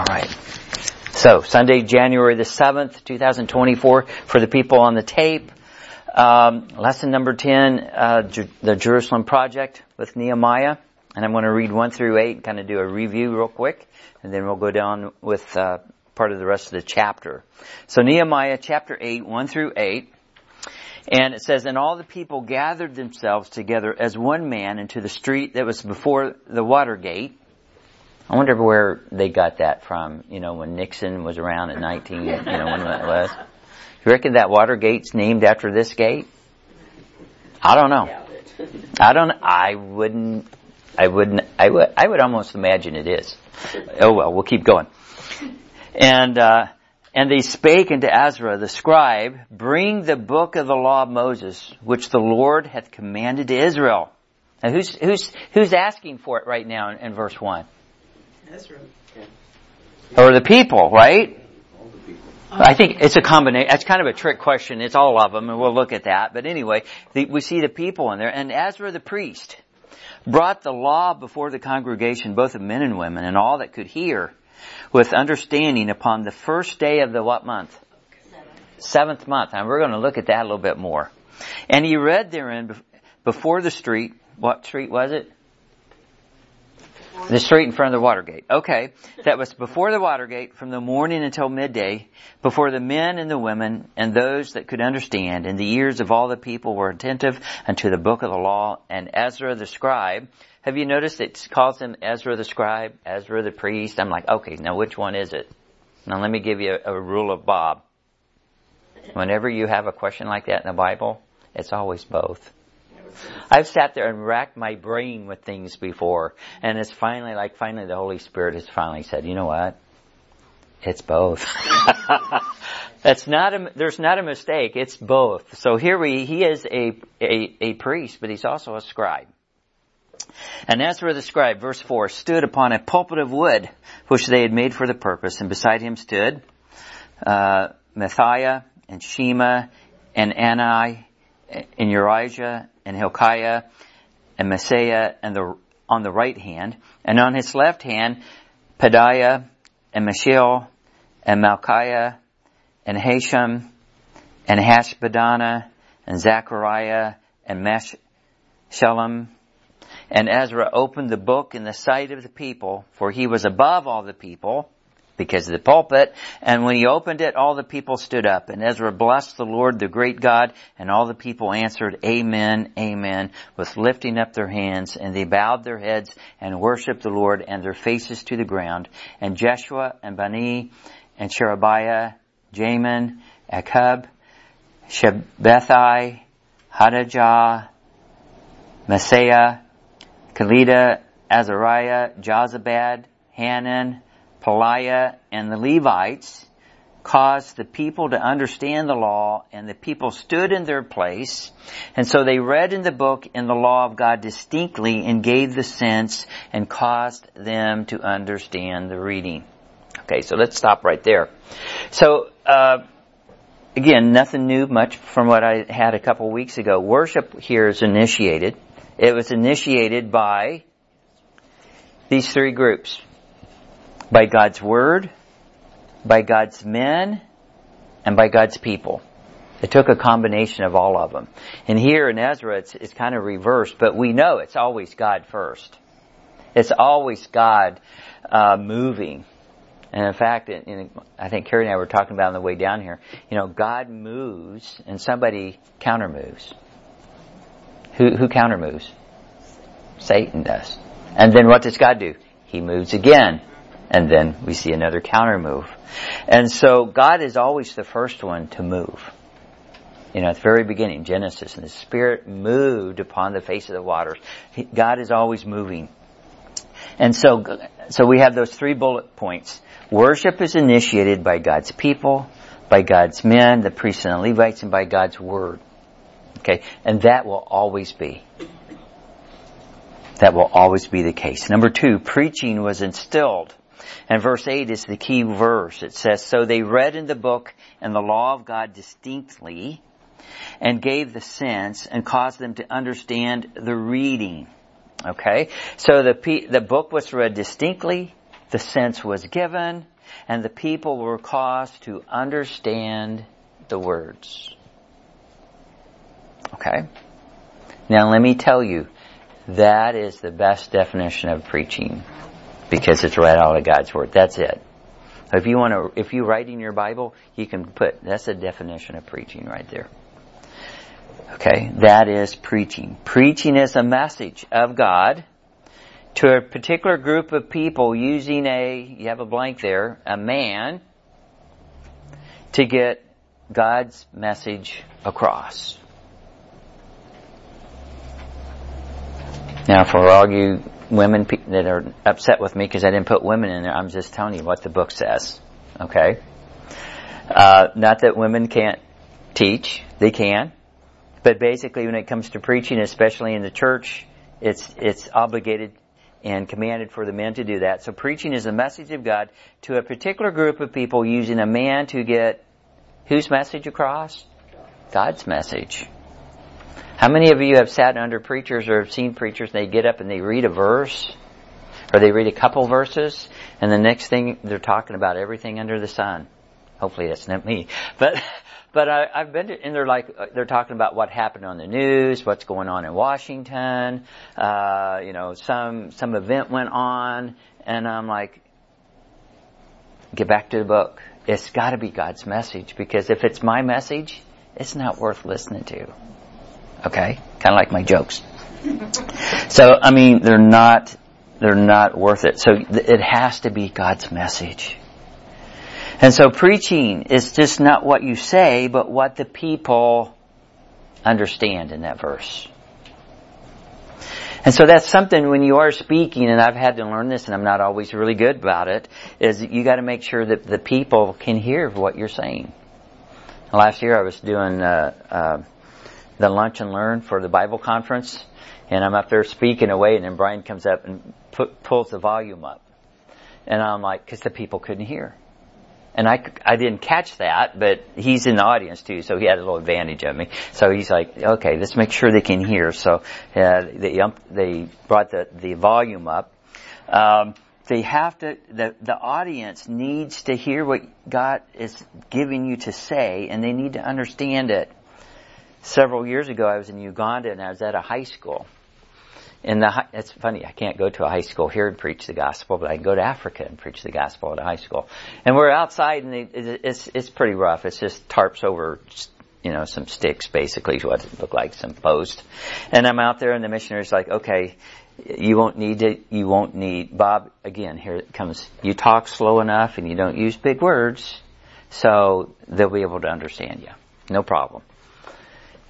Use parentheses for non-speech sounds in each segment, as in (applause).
All right. So, Sunday, January the 7th, 2024, for the people on the tape. Um, lesson number 10, uh, the Jerusalem Project with Nehemiah. And I'm going to read 1 through 8, kind of do a review real quick, and then we'll go down with uh, part of the rest of the chapter. So, Nehemiah chapter 8, 1 through 8. And it says, And all the people gathered themselves together as one man into the street that was before the water gate. I wonder where they got that from, you know, when Nixon was around in 19, you know, when that was. You reckon that Watergate's named after this gate? I don't know. I don't, I wouldn't, I wouldn't, I would, I would almost imagine it is. Oh well, we'll keep going. And, uh, and they spake unto Ezra the scribe, bring the book of the law of Moses, which the Lord hath commanded to Israel. Now who's, who's, who's asking for it right now in, in verse 1? Ezra. Or the people, right? I think it's a combination. That's kind of a trick question. It's all of them, and we'll look at that. But anyway, the, we see the people in there, and Ezra the priest brought the law before the congregation, both of men and women, and all that could hear, with understanding upon the first day of the what month? Seventh month. And we're going to look at that a little bit more. And he read therein before the street. What street was it? The street in front of the Watergate. Okay. That was before the Watergate from the morning until midday, before the men and the women and those that could understand, and the ears of all the people were attentive unto the book of the law, and Ezra the scribe. Have you noticed it calls him Ezra the scribe, Ezra the priest? I'm like, okay, now which one is it? Now let me give you a, a rule of Bob. Whenever you have a question like that in the Bible, it's always both. I've sat there and racked my brain with things before, and it's finally like finally the Holy Spirit has finally said, you know what? It's both. (laughs) That's not a, there's not a mistake. It's both. So here we, he is a, a, a priest, but he's also a scribe. And Ezra the scribe, verse 4, stood upon a pulpit of wood, which they had made for the purpose, and beside him stood, uh, Mattithiah, and Shema, and Anai, and Urijah, and Hilkiah, and Maaseiah, and the, on the right hand, and on his left hand, Pedaiah, and Mishael, and Malchiah, and Hashum, and Hashbadana, and Zechariah, and Meshullam, and Ezra opened the book in the sight of the people, for he was above all the people, because of the pulpit. And when he opened it, all the people stood up. And Ezra blessed the Lord, the great God, and all the people answered, Amen, Amen, with lifting up their hands. And they bowed their heads and worshiped the Lord and their faces to the ground. And Jeshua and Bani and Sherebiah, Jamin, Akkub, Shabbethai, Hodijah, Maaseiah, Kelita, Azariah, Jozabad, Hanan, Pelaiah, and the Levites caused the people to understand the law, and the people stood in their place, and so they read in the book in the law of God distinctly and gave the sense and caused them to understand the reading. Okay, so let's stop right there. So, uh, again, nothing new much from what I had a couple weeks ago. Worship here is initiated. It was initiated by these three groups. By God's Word, by God's men, and by God's people. It took a combination of all of them. And here in Ezra, it's, it's kind of reversed, but we know it's always God first. It's always God uh, moving. And in fact, in, in, I think Carrie and I were talking about on the way down here. You know, God moves and somebody counter moves. Who, who counter moves? Satan does. And then what does God do? He moves again. And then we see another counter move. And so God is always the first one to move. You know, at the very beginning, Genesis, and the Spirit moved upon the face of the waters. God is always moving. And so, so we have those three bullet points. Worship is initiated by God's people, by God's men, the priests and the Levites, and by God's Word. Okay? And that will always be. That will always be the case. Number two, preaching was instilled. And verse 8 is the key verse. It says, So they read in the book and the law of God distinctly and gave the sense and caused them to understand the reading. Okay? So the, the book was read distinctly the sense was given, and the people were caused to understand the words. Okay? Now let me tell you, that is the best definition of preaching because it's right out of God's Word. That's it. If you want to, if you write in your Bible, you can put, that's a definition of preaching right there. Okay, that is preaching. Preaching is a message of God to a particular group of people using a, you have a blank there, a man, to get God's message across. Now, for all you women that are upset with me because I didn't put women in there, I'm just telling you what the book says. Okay? Uh, not that women can't teach, they can. But basically, when it comes to preaching, especially in the church, it's it's obligated and commanded for the men to do that. So preaching is a message of God to a particular group of people using a man to get whose message across? God's message. How many of you have sat under preachers or have seen preachers and they get up and they read a verse or they read a couple verses and the next thing they're talking about everything under the sun? Hopefully that's not me. But but I, I've been to, and they're like, they're talking about what happened on the news, what's going on in Washington, uh, you know, some, some event went on, and I'm like, get back to the book. It's gotta be God's message, because if it's my message, it's not worth listening to. Okay? Kinda like my jokes. so, I mean, they're not, they're not worth it. So it has to be God's message. And so preaching is just not what you say, but what the people understand in that verse. And so that's something when you are speaking, and I've had to learn this and I'm not always really good about it, is you gotta make sure that the people can hear what you're saying. Last year I was doing, uh, uh, the lunch and learn for the Bible conference, and I'm up there speaking away and then Brian comes up and put, pulls the volume up. And I'm like, cause the people couldn't hear. And I, I didn't catch that, but he's in the audience too, so he had a little advantage of me. So he's like, okay, let's make sure they can hear. So uh, they, they brought the, the volume up. Um, they have to, the, the audience needs to hear what God is giving you to say, and they need to understand it. Several years ago, I was in Uganda and I was at a high school And the it's funny I can't go to a high school here and preach the gospel, but I can go to Africa and preach the gospel at a high school. And we're outside, and it's it's pretty rough. It's just tarps over, you know, some sticks basically is what it looked like, some post. And I'm out there, and the missionary's like, okay. You won't need it. You won't need Bob. Again, here it comes. You talk slow enough, and you don't use big words, so they'll be able to understand you. No problem.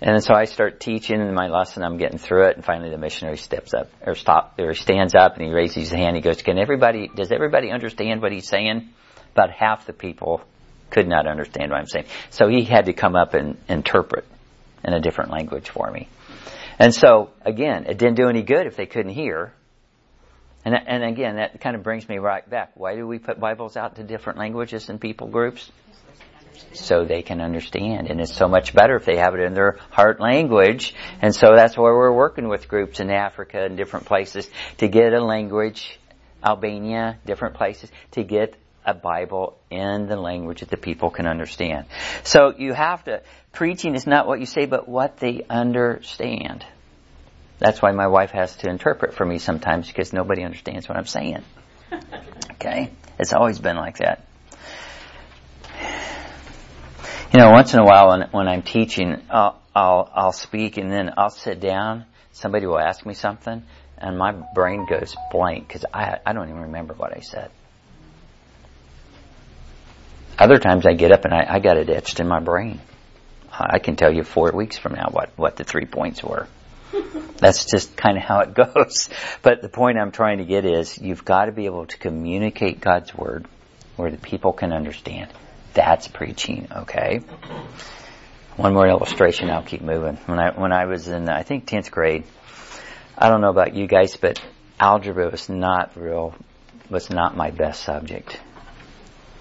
And so I start teaching in my lesson, I'm getting through it, and finally the missionary steps up, or stop, or stands up and he raises his hand, he goes, can everybody, does everybody understand what he's saying? About half the people could not understand what I'm saying. So he had to come up and interpret in a different language for me. And so, again, it didn't do any good if they couldn't hear. And, and again, that kind of brings me right back. Why do we put Bibles out to different languages and people groups? So they can understand. And it's so much better if they have it in their heart language. And so that's why we're working with groups in Africa and different places to get a language, Albania, different places, to get a Bible in the language that the people can understand. So you have to, preaching is not what you say, but what they understand. That's why my wife has to interpret for me sometimes because nobody understands what I'm saying. (laughs) Okay? It's always been like that. You know, once in a while when, when I'm teaching, I'll, I'll, I'll speak and then I'll sit down. Somebody will ask me something and my brain goes blank because I, I don't even remember what I said. Other times I get up and I, I got it etched in my brain. I can tell you four weeks from now what, what the three points were. (laughs) That's just kind of how it goes. But the point I'm trying to get is you've got to be able to communicate God's Word where the people can understand. That's preaching, okay? One more illustration, I'll keep moving. When I, when I was in, I think 10th grade, I don't know about you guys, but algebra was not real, was not my best subject.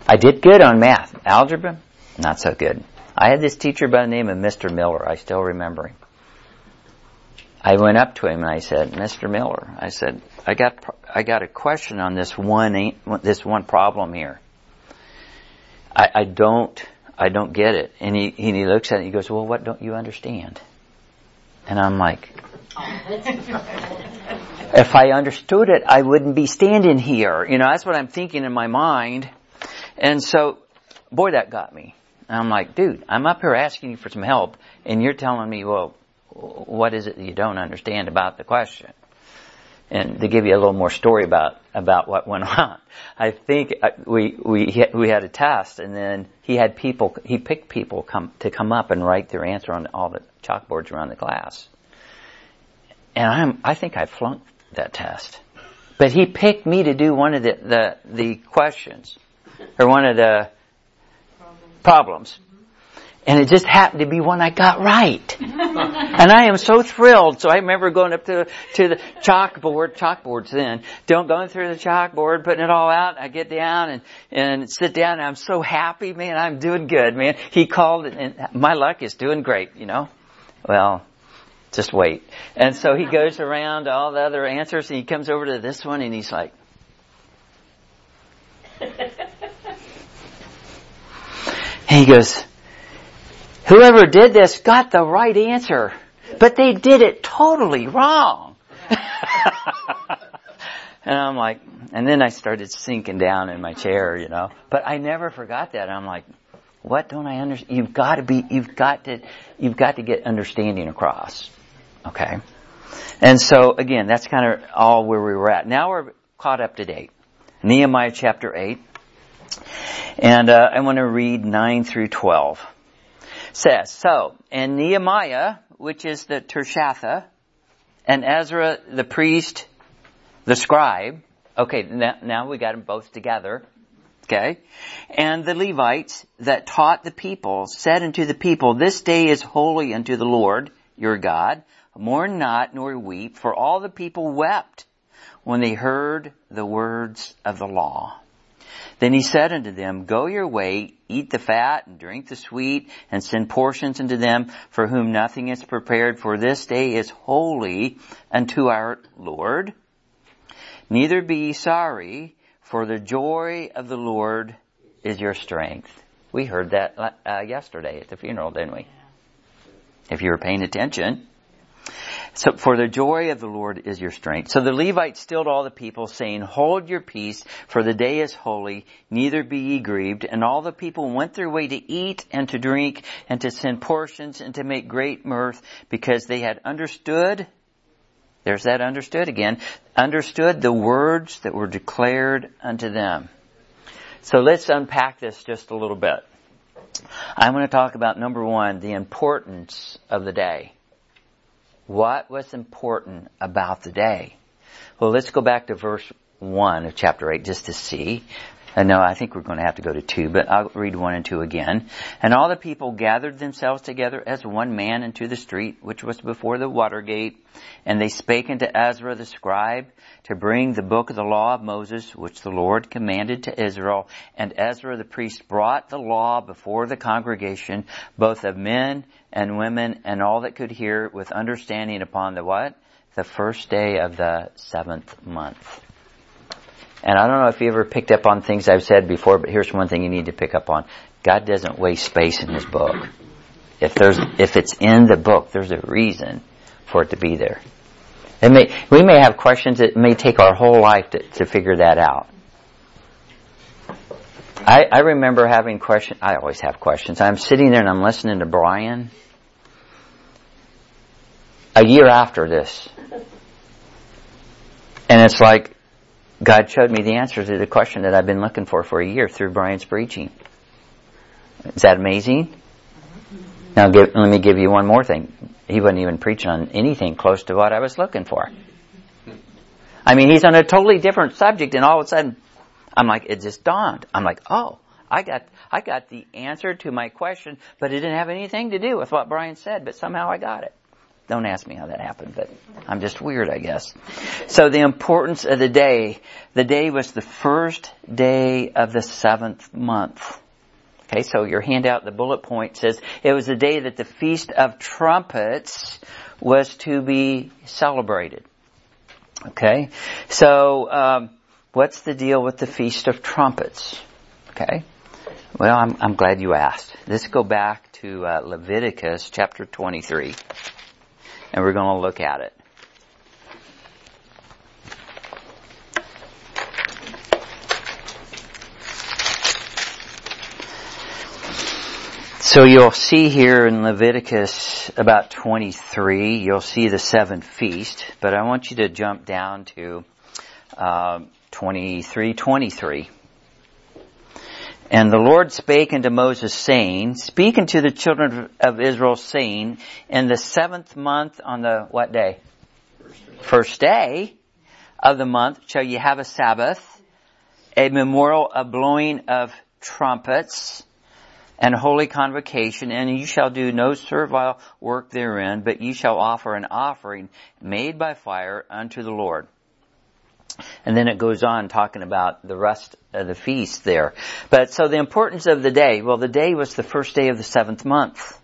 I did good on math. Algebra, not so good. I had this teacher by the name of Mr. Miller. I still remember him. I went up to him and I said, Mr. Miller, I said, I got, I got a question on this one, this one problem here. I, I don't, I don't get it. And he, and he looks at it and he goes, well, what don't you understand? And I'm like, (laughs) if I understood it, I wouldn't be standing here. You know, that's what I'm thinking in my mind. And so, boy, that got me. And I'm like, dude, I'm up here asking you for some help, and you're telling me, well, what is it that you don't understand about the question? And to give you a little more story about about what went (laughs) on, I think uh, we we we had a test, and then he had people he picked people come to come up and write their answer on all the chalkboards around the class. And I'm I think I flunked that test, but he picked me to do one of the the, the questions or one of the problems. And it just happened to be one I got right. (laughs) and I am so thrilled. So I remember going up to, to the chalkboard, chalkboards then, don't going through the chalkboard, putting it all out. I get down and, and sit down and I'm so happy, man. I'm doing good, man. He called and my luck is doing great, you know. Well, just wait. And so he goes around all the other answers and he comes over to this one and he's like, (laughs) he goes, whoever did this got the right answer, but they did it totally wrong. (laughs) and I'm like, and then I started sinking down in my chair, you know, but I never forgot that. I'm like, what don't I understand? You've got to be, you've got to, you've got to get understanding across. Okay. And so again, that's kind of all where we were at. Now we're caught up to date. Nehemiah chapter 8. And uh, I want to read 9 through 12. Says, so, and Nehemiah, which is the Tirshatha, and Ezra the priest, the scribe, okay, now, now we got them both together, okay, and the Levites that taught the people said unto the people, this day is holy unto the Lord your God, mourn not nor weep, for all the people wept when they heard the words of the law. Then he said unto them, Go your way, eat the fat and drink the sweet, and send portions unto them for whom nothing is prepared, for this day is holy unto our Lord. Neither be ye sorry, for the joy of the Lord is your strength. We heard that uh, yesterday at the funeral, didn't we? If you were paying attention. So for the joy of the Lord is your strength. So the Levites stilled all the people saying, hold your peace for the day is holy, neither be ye grieved. And all the people went their way to eat and to drink and to send portions and to make great mirth because they had understood there's that understood again. Understood the words that were declared unto them. So let's unpack this just a little bit. I'm going to talk about number one, the importance of the day. What was important about the day? Well, let's go back to verse 1 of chapter 8 just to see. And no, I think we're going to have to go to 2, but I'll read 1 and 2 again. And all the people gathered themselves together as one man into the street, which was before the water gate. And they spake unto Ezra the scribe to bring the book of the law of Moses, which the Lord commanded to Israel. And Ezra the priest brought the law before the congregation, both of men and women and all that could hear with understanding upon the what? The first day of the seventh month. And I don't know if you ever picked up on things I've said before, but here's one thing you need to pick up on. God doesn't waste space in His book. If there's, if it's in the book, there's a reason for it to be there. It may, we may have questions that may take our whole life to, to figure that out. I, I remember having questions. I always have questions. I'm sitting there and I'm listening to Brian. A year after this. And it's like, God showed me the answer to the question that I've been looking for for a year through Brian's preaching. Is that amazing? Now give, let me give you one more thing. He wasn't even preaching on anything close to what I was looking for. I mean, he's on a totally different subject and all of a sudden, I'm like, it just dawned. I'm like, oh, I got, I got the answer to my question, but it didn't have anything to do with what Brian said, but somehow I got it. Don't ask me how that happened, but I'm just weird, I guess. So the importance of the day, the day was the first day of the seventh month. Okay, so your handout, the bullet point says it was the day that the Feast of Trumpets was to be celebrated. Okay, so um, what's the deal with the Feast of Trumpets? Okay, well, I'm, I'm glad you asked. Let's go back to uh, Leviticus chapter 23, and we're going to look at it. So you'll see here in Leviticus about 23, you'll see the seven feast, but I want you to jump down to uh, 23, 23. And the Lord spake unto Moses saying, Speak unto the children of Israel saying, in the seventh month on the what day? First day of the month shall you have a Sabbath, a memorial, a blowing of trumpets, and holy convocation, and you shall do no servile work therein, but ye shall offer an offering made by fire unto the Lord. And then it goes on talking about the rest of the feast there. But so the importance of the day, well the day was the first day of the seventh month.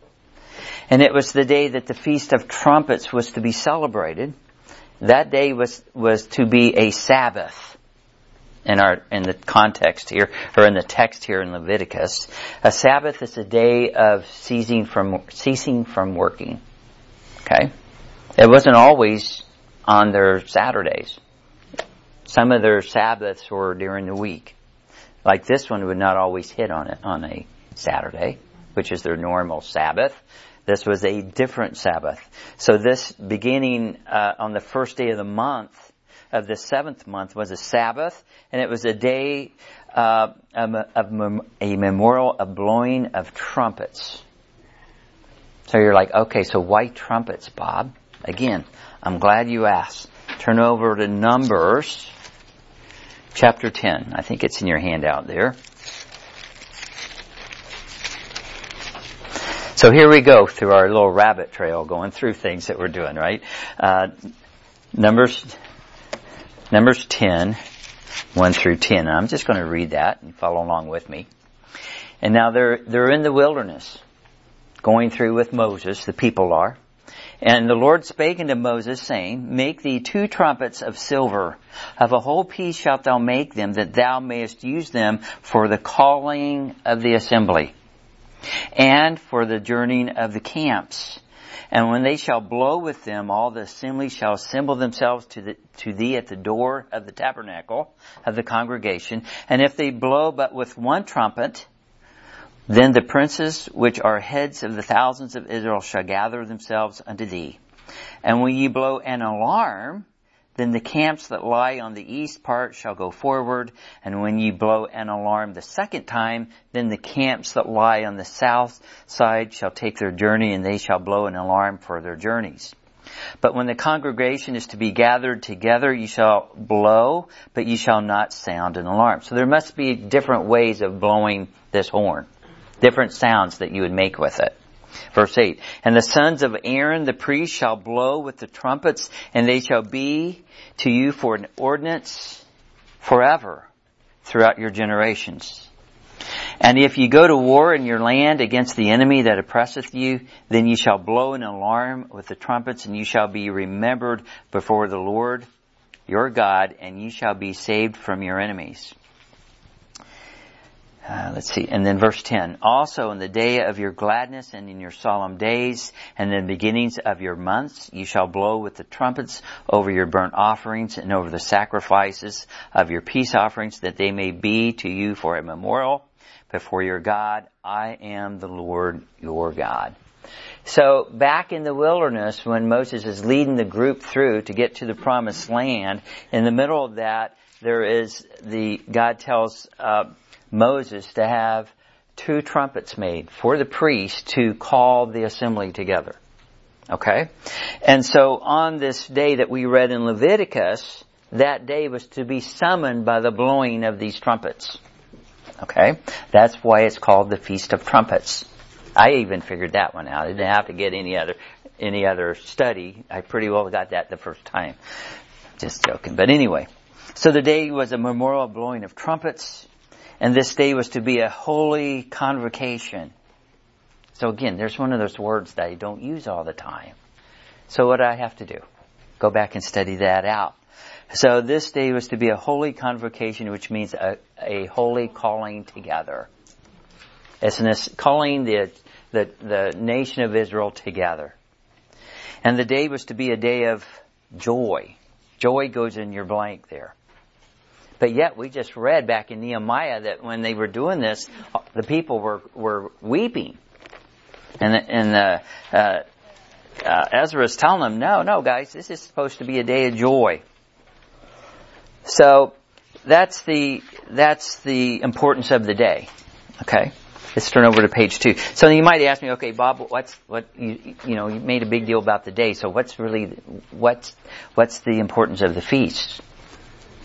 And it was the day that the Feast of Trumpets was to be celebrated. That day was, was to be a Sabbath in our in the context here or in the text here in Leviticus. A Sabbath is a day of ceasing from ceasing from working. Okay? It wasn't always on their Saturdays. Some of their Sabbaths were during the week. Like this one would not always hit on it on a Saturday, which is their normal Sabbath. This was a different Sabbath. So this beginning uh, on the first day of the month of the seventh month was a Sabbath, and it was a day uh, of a memorial of blowing of trumpets. So you're like, okay, so why trumpets, Bob? Again, I'm glad you asked. Turn over to Numbers, chapter 10. I think it's in your handout there. So here we go through our little rabbit trail going through things that we're doing, right? Uh, Numbers Numbers 10, 1 through 10. I'm just going to read that and follow along with me. And now they're, they're in the wilderness, going through with Moses, the people are. And the Lord spake unto Moses, saying, Make thee two trumpets of silver. Of a whole piece shalt thou make them, that thou mayest use them for the calling of the assembly, and for the journeying of the camps. And when they shall blow with them, all the assembly shall assemble themselves to, the, to thee at the door of the tabernacle of the congregation. And if they blow but with one trumpet, then the princes which are heads of the thousands of Israel shall gather themselves unto thee. And when ye blow an alarm, then the camps that lie on the east part shall go forward, and when ye blow an alarm the second time, then the camps that lie on the south side shall take their journey, and they shall blow an alarm for their journeys. But when the congregation is to be gathered together, you shall blow, but you shall not sound an alarm. So there must be different ways of blowing this horn. Different sounds that you would make with it. Verse 8, And the sons of Aaron the priest shall blow with the trumpets, and they shall be to you for an ordinance forever throughout your generations. And if you go to war in your land against the enemy that oppresseth you, then you shall blow an alarm with the trumpets, and you shall be remembered before the Lord your God, and you shall be saved from your enemies. Uh, let's see. And then verse 10. Also in the day of your gladness and in your solemn days and in the beginnings of your months, you shall blow with the trumpets over your burnt offerings and over the sacrifices of your peace offerings that they may be to you for a memorial before your God. I am the Lord your God. So back in the wilderness when Moses is leading the group through to get to the promised land, in the middle of that, there is the, God tells, uh, Moses to have two trumpets made for the priest to call the assembly together. Okay? And so on this day that we read in Leviticus, that day was to be summoned by the blowing of these trumpets. Okay? That's why it's called the Feast of Trumpets. I even figured that one out. I didn't have to get any other, any other study. I pretty well got that the first time. Just joking. But anyway. So the day was a memorial blowing of trumpets. And this day was to be a holy convocation. So again, there's one of those words that I don't use all the time. So what do I have to do? Go back and study that out. So this day was to be a holy convocation, which means a, a holy calling together. It's an, calling the, the, the nation of Israel together. And the day was to be a day of joy. Joy goes in your blank there. But yet we just read back in Nehemiah that when they were doing this, the people were, were weeping. And, and uh, uh, uh, Ezra is telling them, no, no guys, this is supposed to be a day of joy. So that's the, that's the importance of the day. Okay? Let's turn over to page two. So you might ask me, okay, Bob, what's what you you know you made a big deal about the day. So what's really what's what's the importance of the feast?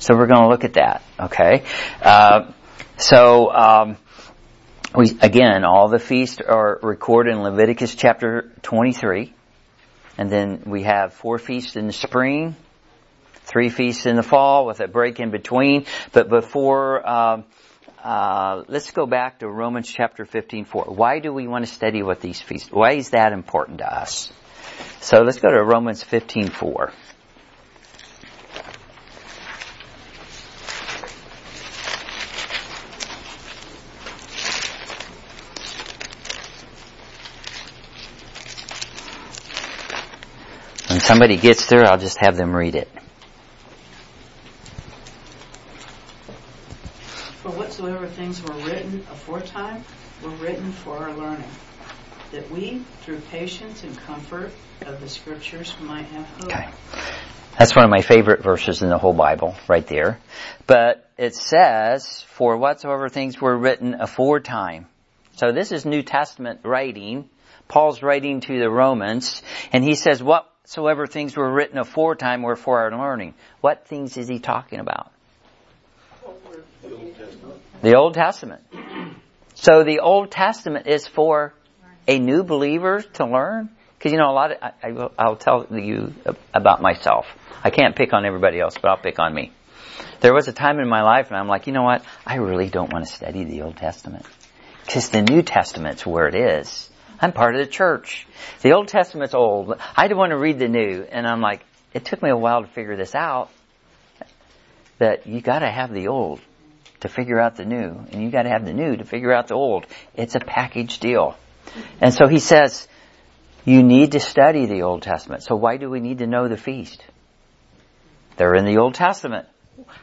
So we're going to look at that. Okay. Uh, so um, we again, all the feasts are recorded in Leviticus chapter twenty-three, and then we have four feasts in the spring, three feasts in the fall with a break in between. But before. Um, uh, let's go back to Romans chapter 15, 4. Why do we want to study what these feasts? Why is that important to us? So let's go to Romans 15, 4. Somebody gets there, I'll just have them read it. For whatsoever things were written aforetime were written for our learning, that we, through patience and comfort of the Scriptures, might have hope. Okay. That's one of my favorite verses in the whole Bible, right there. But it says, for whatsoever things were written aforetime. So this is New Testament writing. Paul's writing to the Romans, and he says, whatsoever things were written aforetime were for our learning. What things is he talking about? The Old Testament. The Old Testament. So the Old Testament is for a new believer to learn. Because you know, a lot of I, I will, I'll tell you about myself. I can't pick on everybody else, but I'll pick on me. There was a time in my life, and I'm like, you know what? I really don't want to study the Old Testament because the New Testament's where it is. I'm part of the church. The Old Testament's old. I don't want to read the New, and I'm like, it took me a while to figure this out. That you got to have the Old to figure out the new, and you got to have the new to figure out the old. It's a package deal. And so he says, you need to study the Old Testament. So why do we need to know the feast? They're in the Old Testament.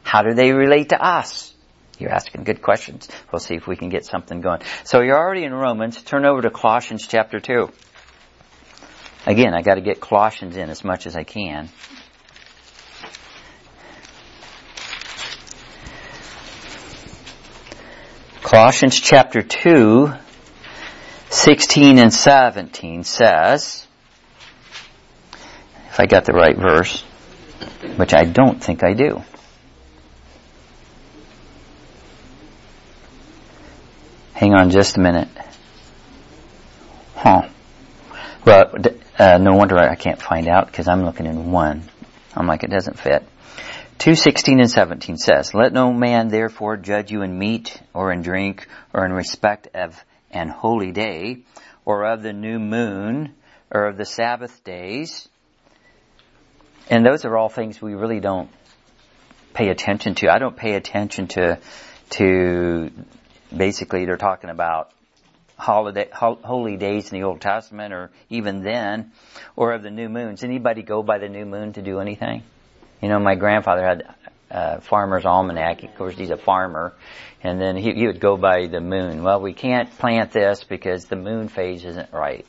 How do they relate to us? You're asking good questions. We'll see if we can get something going. So you're already in Romans. Turn over to Colossians chapter 2. Again, I gotta get Colossians in as much as I can. Colossians chapter 2, 16 and 17 says, if I got the right verse, which I don't think I do. Hang on just a minute. Huh. Well, uh, no wonder I can't find out because I'm looking in one. I'm like, it doesn't fit. 2.16 and 17 says, Let no man therefore judge you in meat or in drink or in respect of an holy day or of the new moon or of the Sabbath days. And those are all things we really don't pay attention to. I don't pay attention to, to basically they're talking about holiday, holy days in the Old Testament or even then or of the new moons. Anybody go by the new moon to do anything? You know, my grandfather had a farmer's almanac. Of course, he's a farmer. And then he, he would go by the moon. Well, we can't plant this because the moon phase isn't right.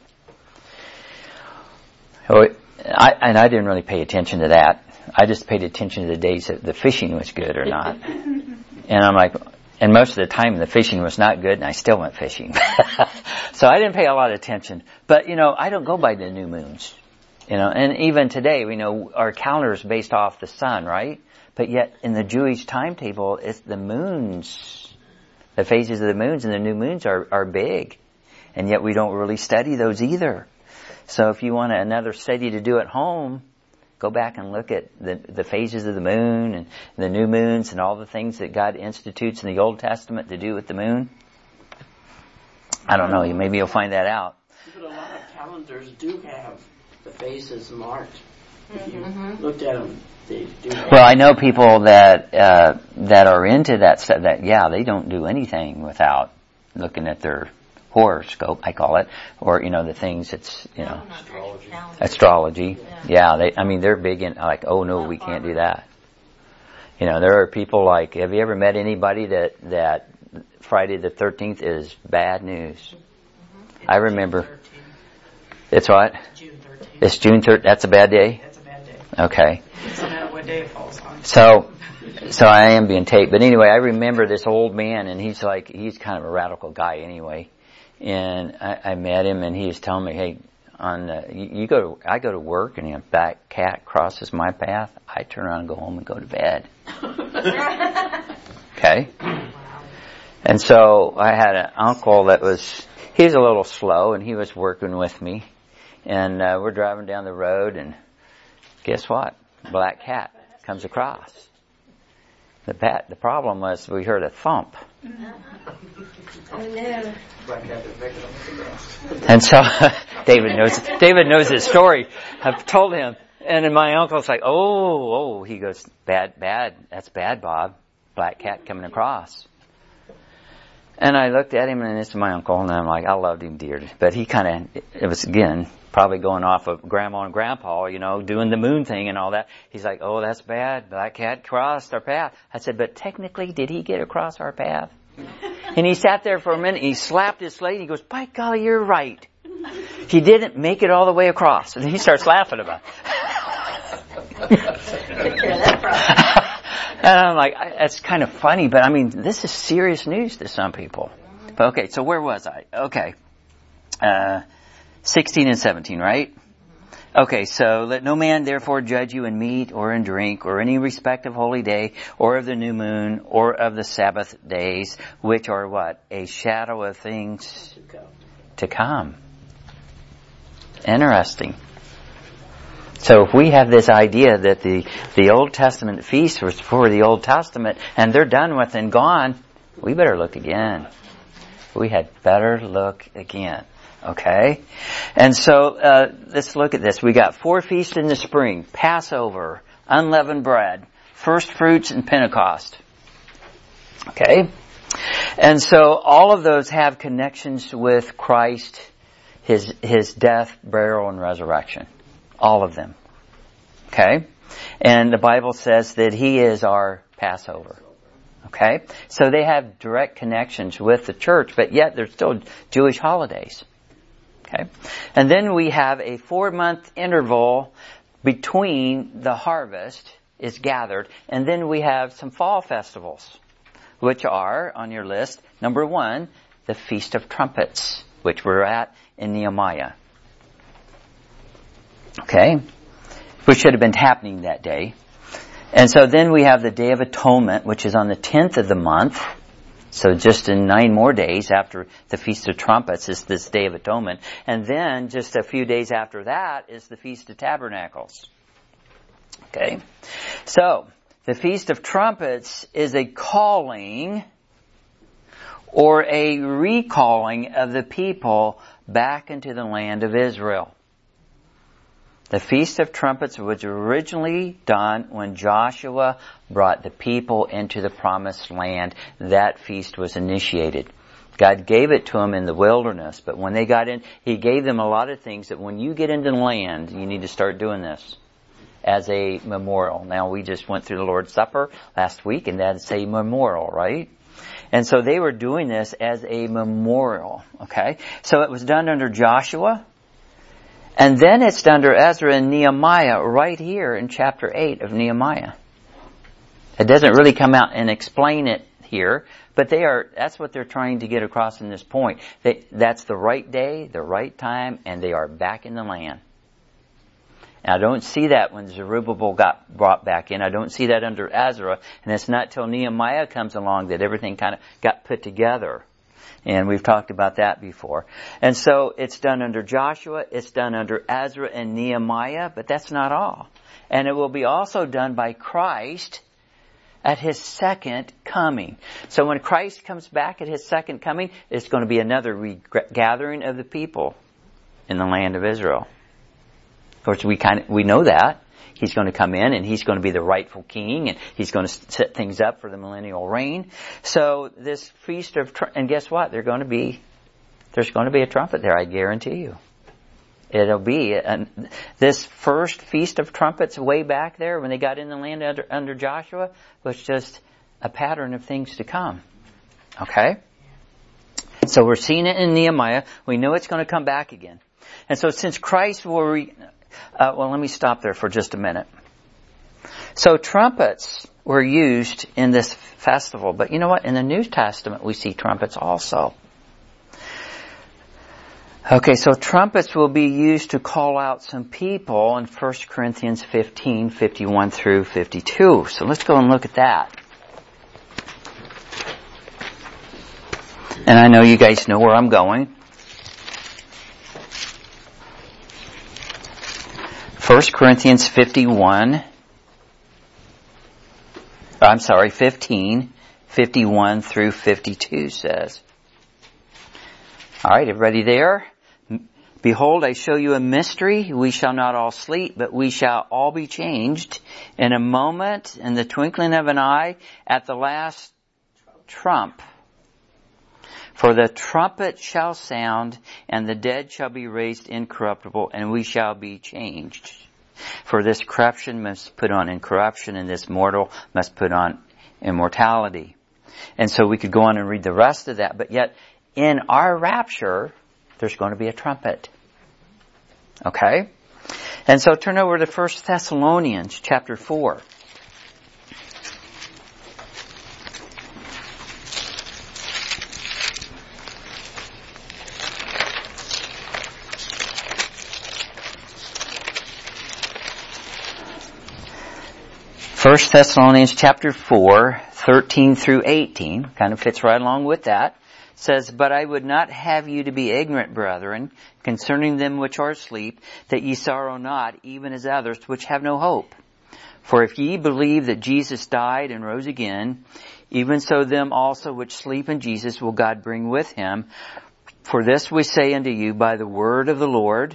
So I, and I didn't really pay attention to that. I just paid attention to the days that the fishing was good or not. (laughs) and I'm like, and most of the time the fishing was not good and I still went fishing. (laughs) so I didn't pay a lot of attention. But you know, I don't go by the new moons. You know, and even today, we know our calendar is based off the sun, right? But yet in the Jewish timetable, it's the moons, the phases of the moons and the new moons are, are big. And yet we don't really study those either. So if you want another study to do at home, Go back and look at the, the phases of the moon and the new moons and all the things that God institutes in the Old Testament to do with the moon. I don't know. You maybe you'll find that out. But a lot of calendars do have the phases marked. If you mm-hmm. looked at them, they do. Well, I know people that uh, that are into that stuff. That yeah, they don't do anything without looking at their horoscope, I call it, or you know the things it's you know astrology. Astrology. Yeah. yeah, they. I mean, they're big in like, oh no, we can't do that. You know, there are people like. Have you ever met anybody that that Friday the Thirteenth is bad news? Mm-hmm. I remember. It's what? June 13th. It's June 13th. That's a bad day? That's a bad day. Okay. Doesn't what day it falls on. So, so I am being taped. But anyway, I remember this old man and he's like, he's kind of a radical guy anyway and I, I met him, and he was telling me, "Hey, on the, you, you go to, I go to work, and a black cat crosses my path. I turn around and go home and go to bed." (laughs) okay. And so I had an uncle that was he's a little slow, and he was working with me, and uh, we're driving down the road, and guess what? Black cat comes across. The bat, the problem was we heard a thump. Oh no. And so (laughs) David knows David knows his story. I've told him. And then my uncle's like, Oh, oh he goes, Bad, bad, that's bad, Bob. Black cat coming across. And I looked at him and this is my uncle and I'm like, I loved him dearly. But he kinda it was again, probably going off of grandma and grandpa, you know, doing the moon thing and all that. He's like, Oh, that's bad. Black cat crossed our path. I said, But technically did he get across our path? (laughs) And he sat there for a minute, he slapped his slate, and he goes, by golly, you're right. He didn't make it all the way across. And he starts laughing about it. (laughs) and I'm like, that's kind of funny, but I mean, this is serious news to some people. But okay, so where was I? Okay. Uh, 16 and 17, right? Mm-hmm. Okay, so let no man therefore judge you in meat or in drink or any respect of holy day or of the new moon or of the Sabbath days, which are what? A shadow of things to come. Interesting. So if we have this idea that the, the Old Testament feast was for the Old Testament and they're done with and gone, we better look again. We had better look again. Okay? And so, uh, let's look at this. We got four feasts in the spring. Passover, unleavened bread, first fruits, and Pentecost. Okay? And so all of those have connections with Christ, His, His death, burial, and resurrection. All of them. Okay? And the Bible says that He is our Passover. Okay? So they have direct connections with the church, but yet they're still Jewish holidays. Okay? And then we have a four month interval between the harvest is gathered, and then we have some fall festivals, which are on your list. Number one, the Feast of Trumpets, which we're at in Nehemiah. Okay? Which should have been happening that day. And so then we have the Day of Atonement, which is on the 10th of the month. So just in nine more days after the Feast of Trumpets is this Day of Atonement. And then just a few days after that is the Feast of Tabernacles. Okay? So, the Feast of Trumpets is a calling or a recalling of the people back into the land of Israel. The Feast of Trumpets was originally done when Joshua brought the people into the promised land. That feast was initiated. God gave it to them in the wilderness, but when they got in, He gave them a lot of things that when you get into the land, you need to start doing this as a memorial. Now we just went through the Lord's Supper last week and that's a memorial, right? And so they were doing this as a memorial, okay? So it was done under Joshua, and then it's under Ezra and Nehemiah right here in chapter 8 of Nehemiah. It doesn't really come out and explain it here, but they are, that's what they're trying to get across in this point. That, that's the right day, the right time, and they are back in the land. And I don't see that when Zerubbabel got brought back in. I don't see that under Ezra. And it's not till Nehemiah comes along that everything kind of got put together. And we've talked about that before. And so it's done under Joshua, it's done under Ezra and Nehemiah, but that's not all. And it will be also done by Christ at his second coming. So when Christ comes back at his second coming, it's going to be another regathering of the people in the land of Israel. Of course, we kind of, we know that. He's going to come in and he's going to be the rightful king and he's going to set things up for the millennial reign. So this feast of, and guess what? They're going to be, there's going to be a trumpet there, I guarantee you. It'll be, and this first feast of trumpets way back there when they got in the land under, under Joshua was just a pattern of things to come. Okay? So we're seeing it in Nehemiah. We know it's going to come back again. And so since Christ will re, uh, well, let me stop there for just a minute. So trumpets were used in this festival, but you know what? In the New Testament, we see trumpets also. Okay, so trumpets will be used to call out some people in 1 Corinthians 15, 51 through 52. So let's go and look at that. And I know you guys know where I'm going. 1 Corinthians 51, I'm sorry, 15, 51 through 52 says. Alright, everybody there? Behold, I show you a mystery. We shall not all sleep, but we shall all be changed in a moment, in the twinkling of an eye, at the last trump. For the trumpet shall sound, and the dead shall be raised incorruptible, and we shall be changed. For this corruption must put on incorruption, and this mortal must put on immortality. And so we could go on and read the rest of that, but yet in our rapture, there's going to be a trumpet. Okay? And so turn over to 1 Thessalonians chapter 4. 1 Thessalonians chapter 4, 13 through 18, kind of fits right along with that, says, But I would not have you to be ignorant, brethren, concerning them which are asleep, that ye sorrow not, even as others which have no hope. For if ye believe that Jesus died and rose again, even so them also which sleep in Jesus will God bring with him. For this we say unto you by the word of the Lord,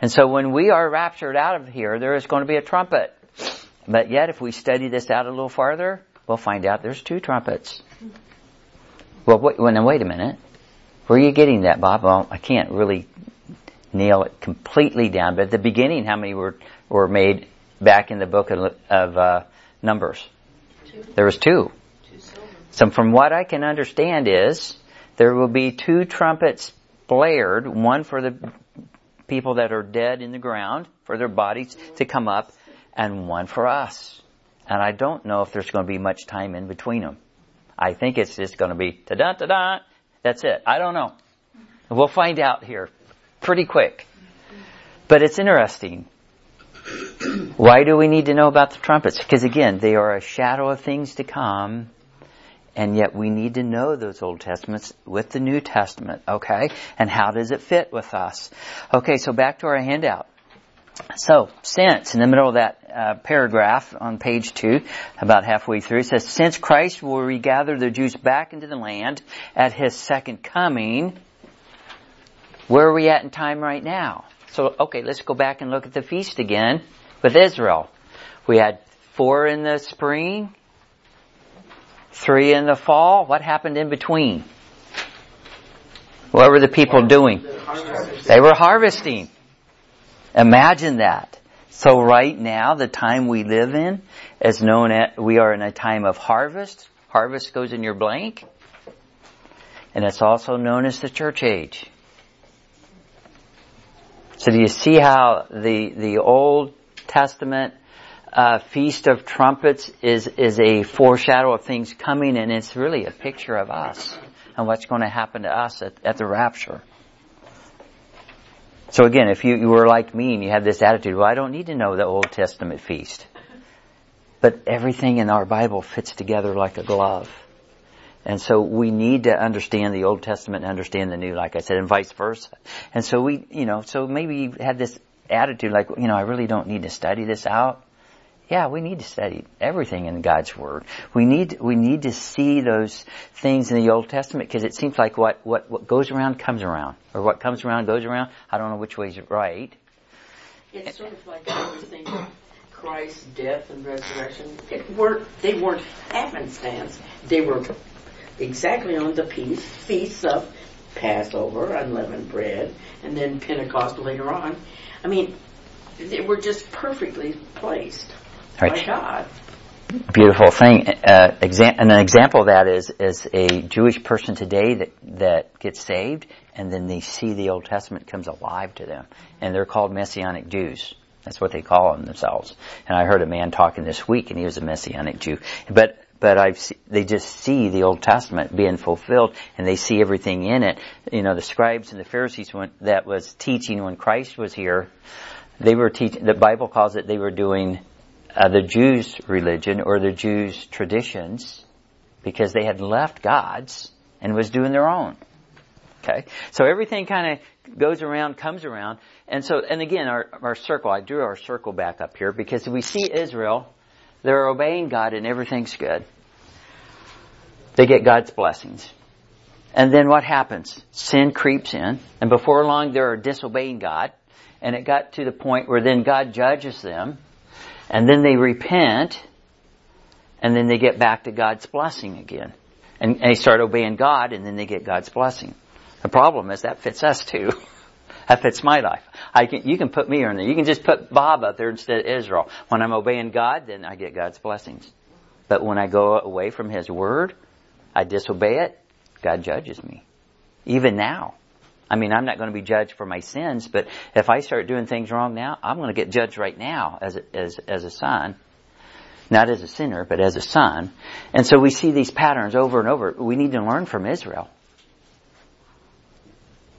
And so when we are raptured out of here, there is going to be a trumpet. But yet, if we study this out a little farther, we'll find out there's two trumpets. Well, wait, well, now wait a minute. Where are you getting that, Bob? Well, I can't really nail it completely down, but at the beginning, how many were, were made back in the book of, of uh, Numbers? Two. There was two. two so from what I can understand is, there will be two trumpets blared, one for the people that are dead in the ground for their bodies to come up and one for us. And I don't know if there's going to be much time in between them. I think it's just going to be ta da ta da. That's it. I don't know. We'll find out here pretty quick. But it's interesting. Why do we need to know about the trumpets? Because again, they are a shadow of things to come and yet we need to know those Old Testaments with the New Testament, okay? And how does it fit with us? Okay, so back to our handout. So, since, in the middle of that uh, paragraph on page two, about halfway through, it says, since Christ will regather the Jews back into the land at his second coming, where are we at in time right now? So, okay, let's go back and look at the feast again with Israel. We had four in the spring, Three in the fall. What happened in between? What were the people doing? They were harvesting. Imagine that. So right now, the time we live in is known as, we are in a time of harvest. Harvest goes in your blank. And it's also known as the church age. So do you see how the, the Old Testament uh, Feast of Trumpets is, is a foreshadow of things coming and it's really a picture of us and what's going to happen to us at, at the rapture. So again, if you, you were like me and you had this attitude, well, I don't need to know the Old Testament feast. But everything in our Bible fits together like a glove. And so we need to understand the Old Testament and understand the New, like I said, and vice versa. And so we, you know, so maybe you had this attitude like, you know, I really don't need to study this out. Yeah, we need to study everything in God's Word. We need, we need to see those things in the Old Testament because it seems like what, what, what goes around comes around. Or what comes around goes around. I don't know which way is right. It's sort of like everything Christ's death and resurrection. It weren't, they weren't happenstance. They were exactly on the feast, feasts of Passover, unleavened bread, and then Pentecost later on. I mean, they were just perfectly placed right. God. Beautiful thing. Uh, exa- and an example of that is is a Jewish person today that that gets saved, and then they see the Old Testament comes alive to them, and they're called Messianic Jews. That's what they call themselves. And I heard a man talking this week, and he was a Messianic Jew. But but I've they just see the Old Testament being fulfilled, and they see everything in it. You know, the scribes and the Pharisees when, that was teaching when Christ was here, they were teaching. The Bible calls it they were doing uh, the Jews' religion or the Jews' traditions because they had left God's and was doing their own. Okay, so everything kind of goes around, comes around, and so and again, our our circle. I drew our circle back up here because we see Israel they're obeying God and everything's good. They get God's blessings. And then what happens? Sin creeps in, and before long they're disobeying God, and it got to the point where then God judges them, and then they repent, and then they get back to God's blessing again. And, and they start obeying God, and then they get God's blessing. The problem is that fits us too. (laughs) that fits my life. I can, you can put me in there. You can just put Bob up there instead of Israel. When I'm obeying God, then I get God's blessings. But when I go away from His Word, I disobey it, God judges me. Even now. I mean, I'm not going to be judged for my sins, but if I start doing things wrong now, I'm going to get judged right now as a, as, as a son. Not as a sinner, but as a son. And so we see these patterns over and over. We need to learn from Israel.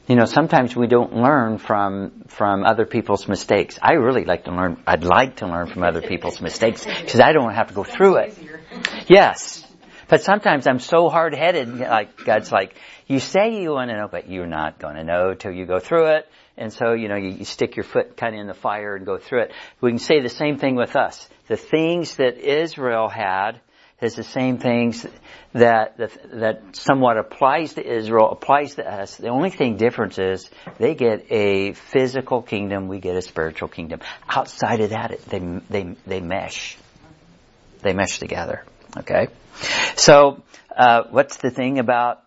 You know, sometimes we don't learn from from other people's mistakes. I really like to learn. I'd like to learn from other people's mistakes because I don't have to go through it. Yes, but sometimes I'm so hard headed. Like God's like, you say you want to know, but you're not going to know till you go through it. And so, you know, you, you stick your foot kind of in the fire and go through it. We can say the same thing with us. The things that Israel had is the same things that, that, that somewhat applies to Israel, applies to us. The only thing difference is they get a physical kingdom, we get a spiritual kingdom. Outside of that, they, they, they mesh. They mesh together. Okay? So, uh, what's the thing about,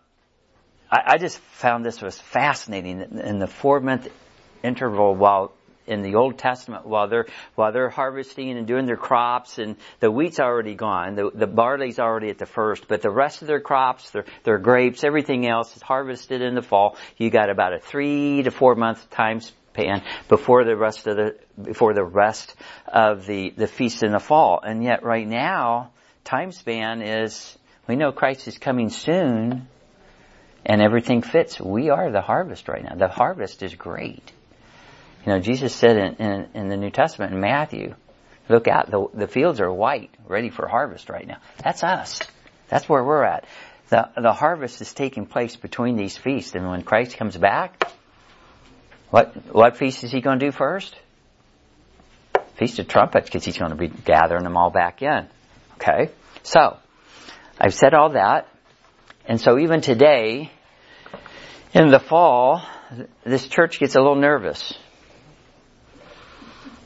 I, I just found this was fascinating in the four month interval while in the Old Testament while they're while they're harvesting and doing their crops and the wheat's already gone, the the barley's already at the first, but the rest of their crops, their their grapes, everything else is harvested in the fall. You got about a three to four month time span before the rest of the before the rest of the the feast in the fall. And yet right now, time span is we know Christ is coming soon and everything fits. We are the harvest right now. The harvest is great. You know, Jesus said in, in, in the New Testament in Matthew, look out, the, the fields are white, ready for harvest right now. That's us. That's where we're at. The, the harvest is taking place between these feasts, and when Christ comes back, what, what feast is he going to do first? Feast of Trumpets, because he's going to be gathering them all back in. Okay? So, I've said all that, and so even today, in the fall, this church gets a little nervous.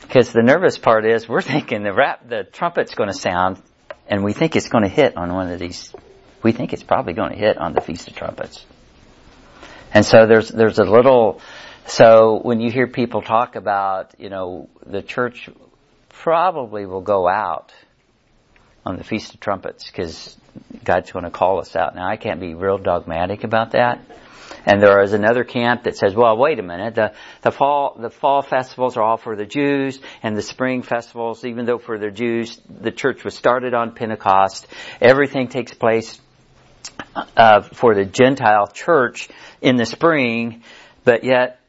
Because the nervous part is we're (laughs) thinking the rap, the trumpet's going to sound, and we think it's going to hit on one of these. We think it's probably going to hit on the Feast of Trumpets. And so there's there's a little. So when you hear people talk about, you know, the church probably will go out on the Feast of Trumpets because God's going to call us out. Now I can't be real dogmatic about that. And there is another camp that says, well, wait a minute, the, the fall, the fall festivals are all for the Jews, and the spring festivals, even though for the Jews, the church was started on Pentecost, everything takes place, uh, for the Gentile church in the spring, but yet,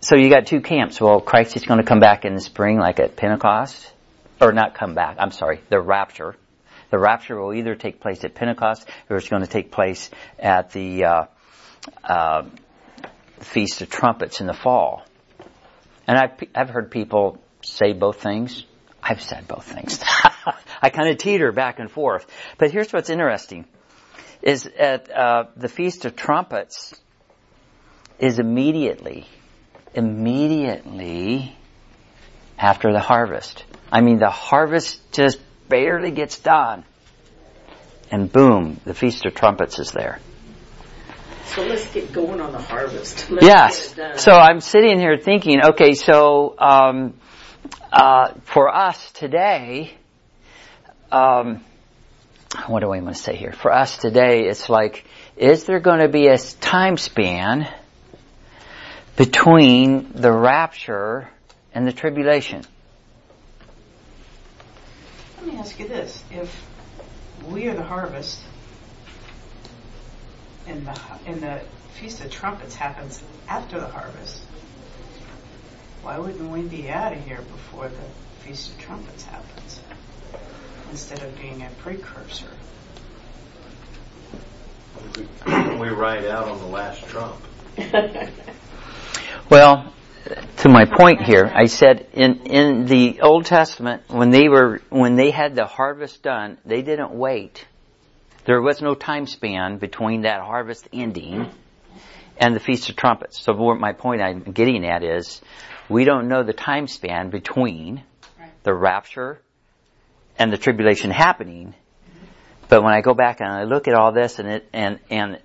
so you got two camps. Well, Christ is going to come back in the spring like at Pentecost, or not come back, I'm sorry, the rapture. The rapture will either take place at Pentecost or it's going to take place at the, uh, uh, Feast of Trumpets in the fall. And I've, I've heard people say both things. I've said both things. (laughs) I kind of teeter back and forth. But here's what's interesting is at uh, the Feast of Trumpets is immediately, immediately after the harvest. I mean, the harvest just barely gets done. And boom, the Feast of Trumpets is there. So let's get going on the harvest. Let's yes. So I'm sitting here thinking, okay, so um, uh, for us today, um, what do I want to say here? For us today, it's like, is there going to be a time span between the rapture and the tribulation? Let me ask you this: If we are the harvest, and the and the Feast of Trumpets happens after the harvest, why wouldn't we be out of here before the Feast of Trumpets happens, instead of being a precursor? We ride out on the last trump. (laughs) (laughs) Well, to my point here, I said in in the Old Testament when they were when they had the harvest done, they didn't wait there was no time span between that harvest ending and the Feast of Trumpets. So my point I'm getting at is we don't know the time span between the rapture and the tribulation happening. But when I go back and I look at all this and it, and, and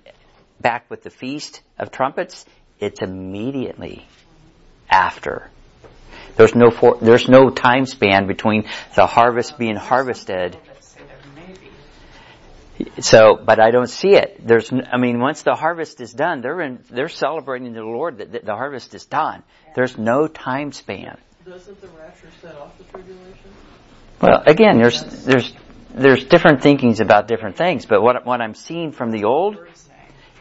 back with the Feast of Trumpets, it's immediately after. There's no for, there's no time span between the harvest being harvested so, but I don't see it. There's, I mean, once the harvest is done, they're in, they're celebrating the Lord that the harvest is done. There's no time span. Doesn't the rapture set off the tribulation? Well, again, there's, there's, there's different thinkings about different things, but what, what I'm seeing from the old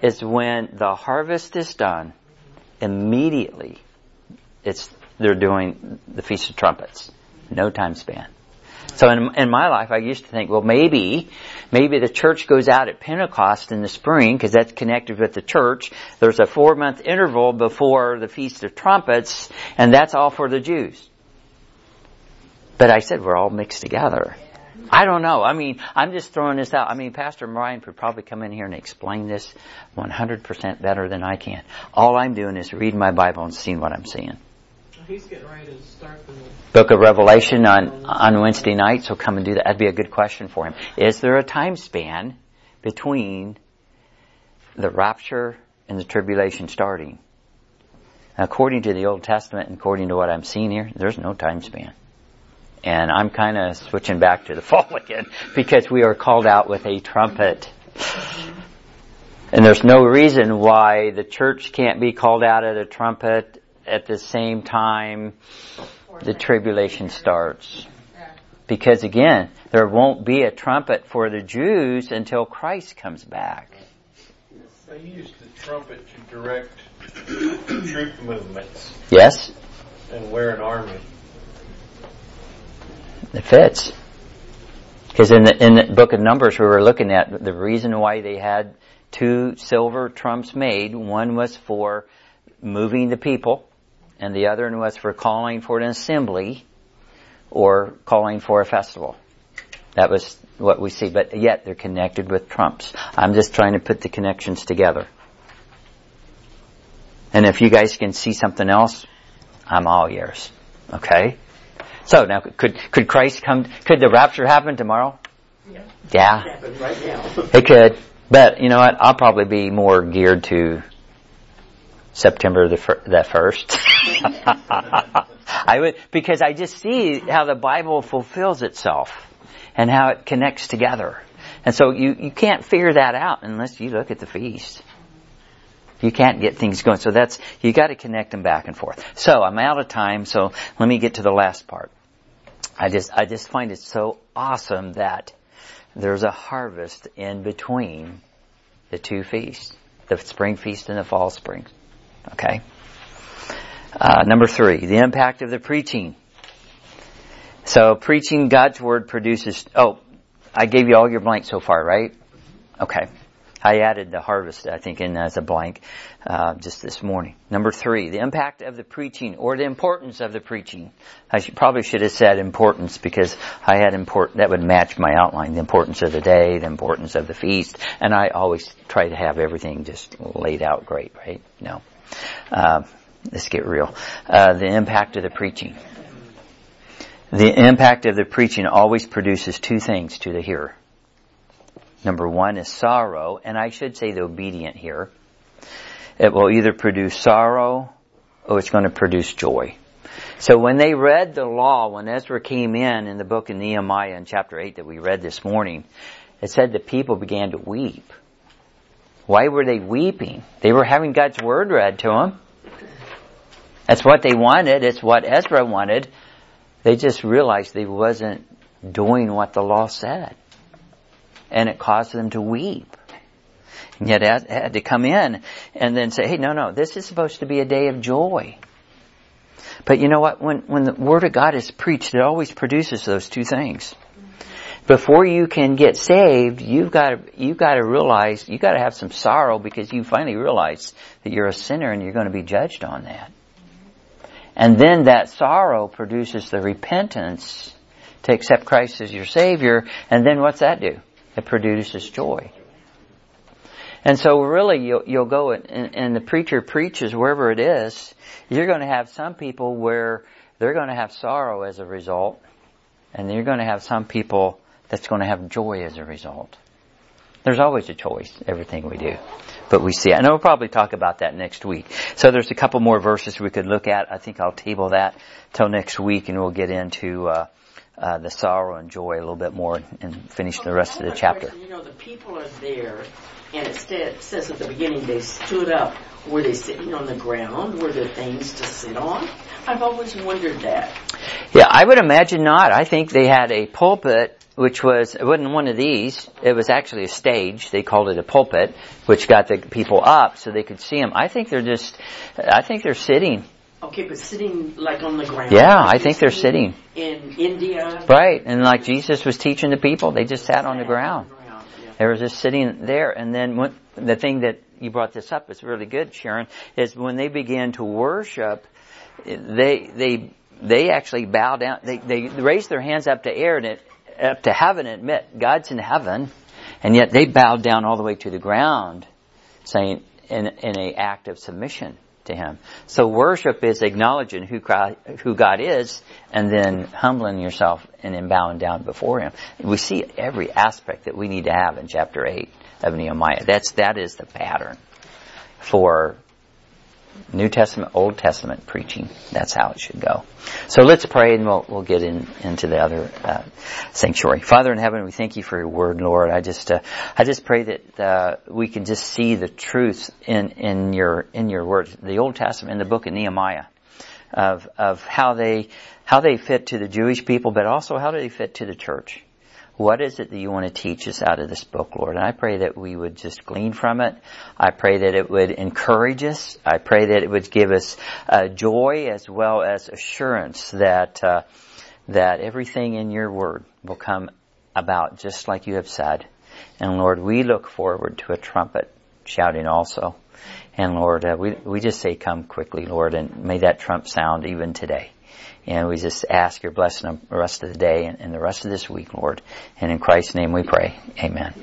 is when the harvest is done, immediately, it's, they're doing the Feast of Trumpets. No time span. So in, in my life, I used to think, well, maybe, maybe the church goes out at Pentecost in the spring, because that's connected with the church. There's a four month interval before the Feast of Trumpets, and that's all for the Jews. But I said we're all mixed together. I don't know. I mean, I'm just throwing this out. I mean, Pastor Ryan could probably come in here and explain this 100% better than I can. All I'm doing is reading my Bible and seeing what I'm seeing. He's getting ready to start the Book of Revelation on on Wednesday night, so come and do that. That'd be a good question for him. Is there a time span between the rapture and the tribulation starting? According to the Old Testament and according to what I'm seeing here, there's no time span. And I'm kind of switching back to the (laughs) fall again because we are called out with a trumpet. And there's no reason why the church can't be called out at a trumpet at the same time the tribulation starts. Because again, there won't be a trumpet for the Jews until Christ comes back. They used the trumpet to direct troop movements. Yes? And where an army. It fits. Because in the, in the book of Numbers we were looking at, the reason why they had two silver trumps made, one was for moving the people, and the other one was for calling for an assembly or calling for a festival. That was what we see, but yet they're connected with trumps. I'm just trying to put the connections together. And if you guys can see something else, I'm all yours. Okay? So now, could could Christ come? Could the rapture happen tomorrow? Yeah. Yeah. right now. It could, but you know what? I'll probably be more geared to September the, fir- the first. (laughs) (laughs) I would, because I just see how the Bible fulfills itself. and how it connects together. And so you, you can't figure that out unless you look at the feast. You can't get things going. So that's, you gotta connect them back and forth. So I'm out of time, so let me get to the last part. I just, I just find it so awesome that there's a harvest in between the two feasts. The spring feast and the fall spring. Okay? Uh, number three, the impact of the preaching. So preaching God's word produces, oh, I gave you all your blanks so far, right? Okay. I added the harvest, I think, in as a blank uh, just this morning. Number three, the impact of the preaching or the importance of the preaching. I should, probably should have said importance because I had important. That would match my outline: the importance of the day, the importance of the feast, and I always try to have everything just laid out great, right? No. Uh, let's get real. Uh, the impact of the preaching. The impact of the preaching always produces two things to the hearer. Number one is sorrow, and I should say the obedient here. It will either produce sorrow or it's going to produce joy. So when they read the law, when Ezra came in in the book of Nehemiah in chapter 8 that we read this morning, it said the people began to weep. Why were they weeping? They were having God's word read to them. That's what they wanted. It's what Ezra wanted. They just realized they wasn't doing what the law said. And it caused them to weep. And yet had to come in and then say, hey, no, no, this is supposed to be a day of joy. But you know what? When, when the Word of God is preached, it always produces those two things. Before you can get saved, you've got to, you've got to realize, you've got to have some sorrow because you finally realize that you're a sinner and you're going to be judged on that. And then that sorrow produces the repentance to accept Christ as your Savior. And then what's that do? It produces joy. And so really you'll, you'll go and, and the preacher preaches wherever it is, you're going to have some people where they're going to have sorrow as a result. And you're going to have some people that's going to have joy as a result. There's always a choice, everything we do. But we see it. And we'll probably talk about that next week. So there's a couple more verses we could look at. I think I'll table that till next week and we'll get into, uh, uh, the sorrow and joy a little bit more and finish the rest of the chapter. You know, the people are there, and it says at the beginning they stood up. Were they sitting on the ground? Were there things to sit on? I've always wondered that. Yeah, I would imagine not. I think they had a pulpit which was, it wasn't one of these, it was actually a stage, they called it a pulpit, which got the people up so they could see them. I think they're just, I think they're sitting. Okay, but sitting like on the ground. Yeah, I think they're sitting. In India. Right, and like Jesus was teaching the people, they just sat on the ground. They were just sitting there, and then when, the thing that you brought this up is really good, Sharon, is when they began to worship, they, they, they actually bow down, they, they raised their hands up to air and it, up to heaven and admit God's in heaven, and yet they bowed down all the way to the ground, saying in, in a act of submission to Him. So worship is acknowledging who God, who God is, and then humbling yourself and then bowing down before Him. We see every aspect that we need to have in chapter eight of Nehemiah. That's that is the pattern for New Testament, Old Testament preaching. That's how it should go. So let's pray and we'll, we'll get in, into the other uh, sanctuary. Father in heaven, we thank you for your word, Lord. I just, uh, I just pray that uh, we can just see the truth in, in your, in your word. The Old Testament, in the book of Nehemiah, of, of how they, how they fit to the Jewish people, but also how do they fit to the church. What is it that you want to teach us out of this book, Lord? And I pray that we would just glean from it. I pray that it would encourage us. I pray that it would give us uh, joy as well as assurance that uh, that everything in your word will come about just like you have said. And Lord, we look forward to a trumpet shouting also. And Lord, uh, we we just say, "Come quickly, Lord," and may that trump sound even today. And we just ask your blessing on the rest of the day and, and the rest of this week, Lord. And in Christ's name we pray. Amen.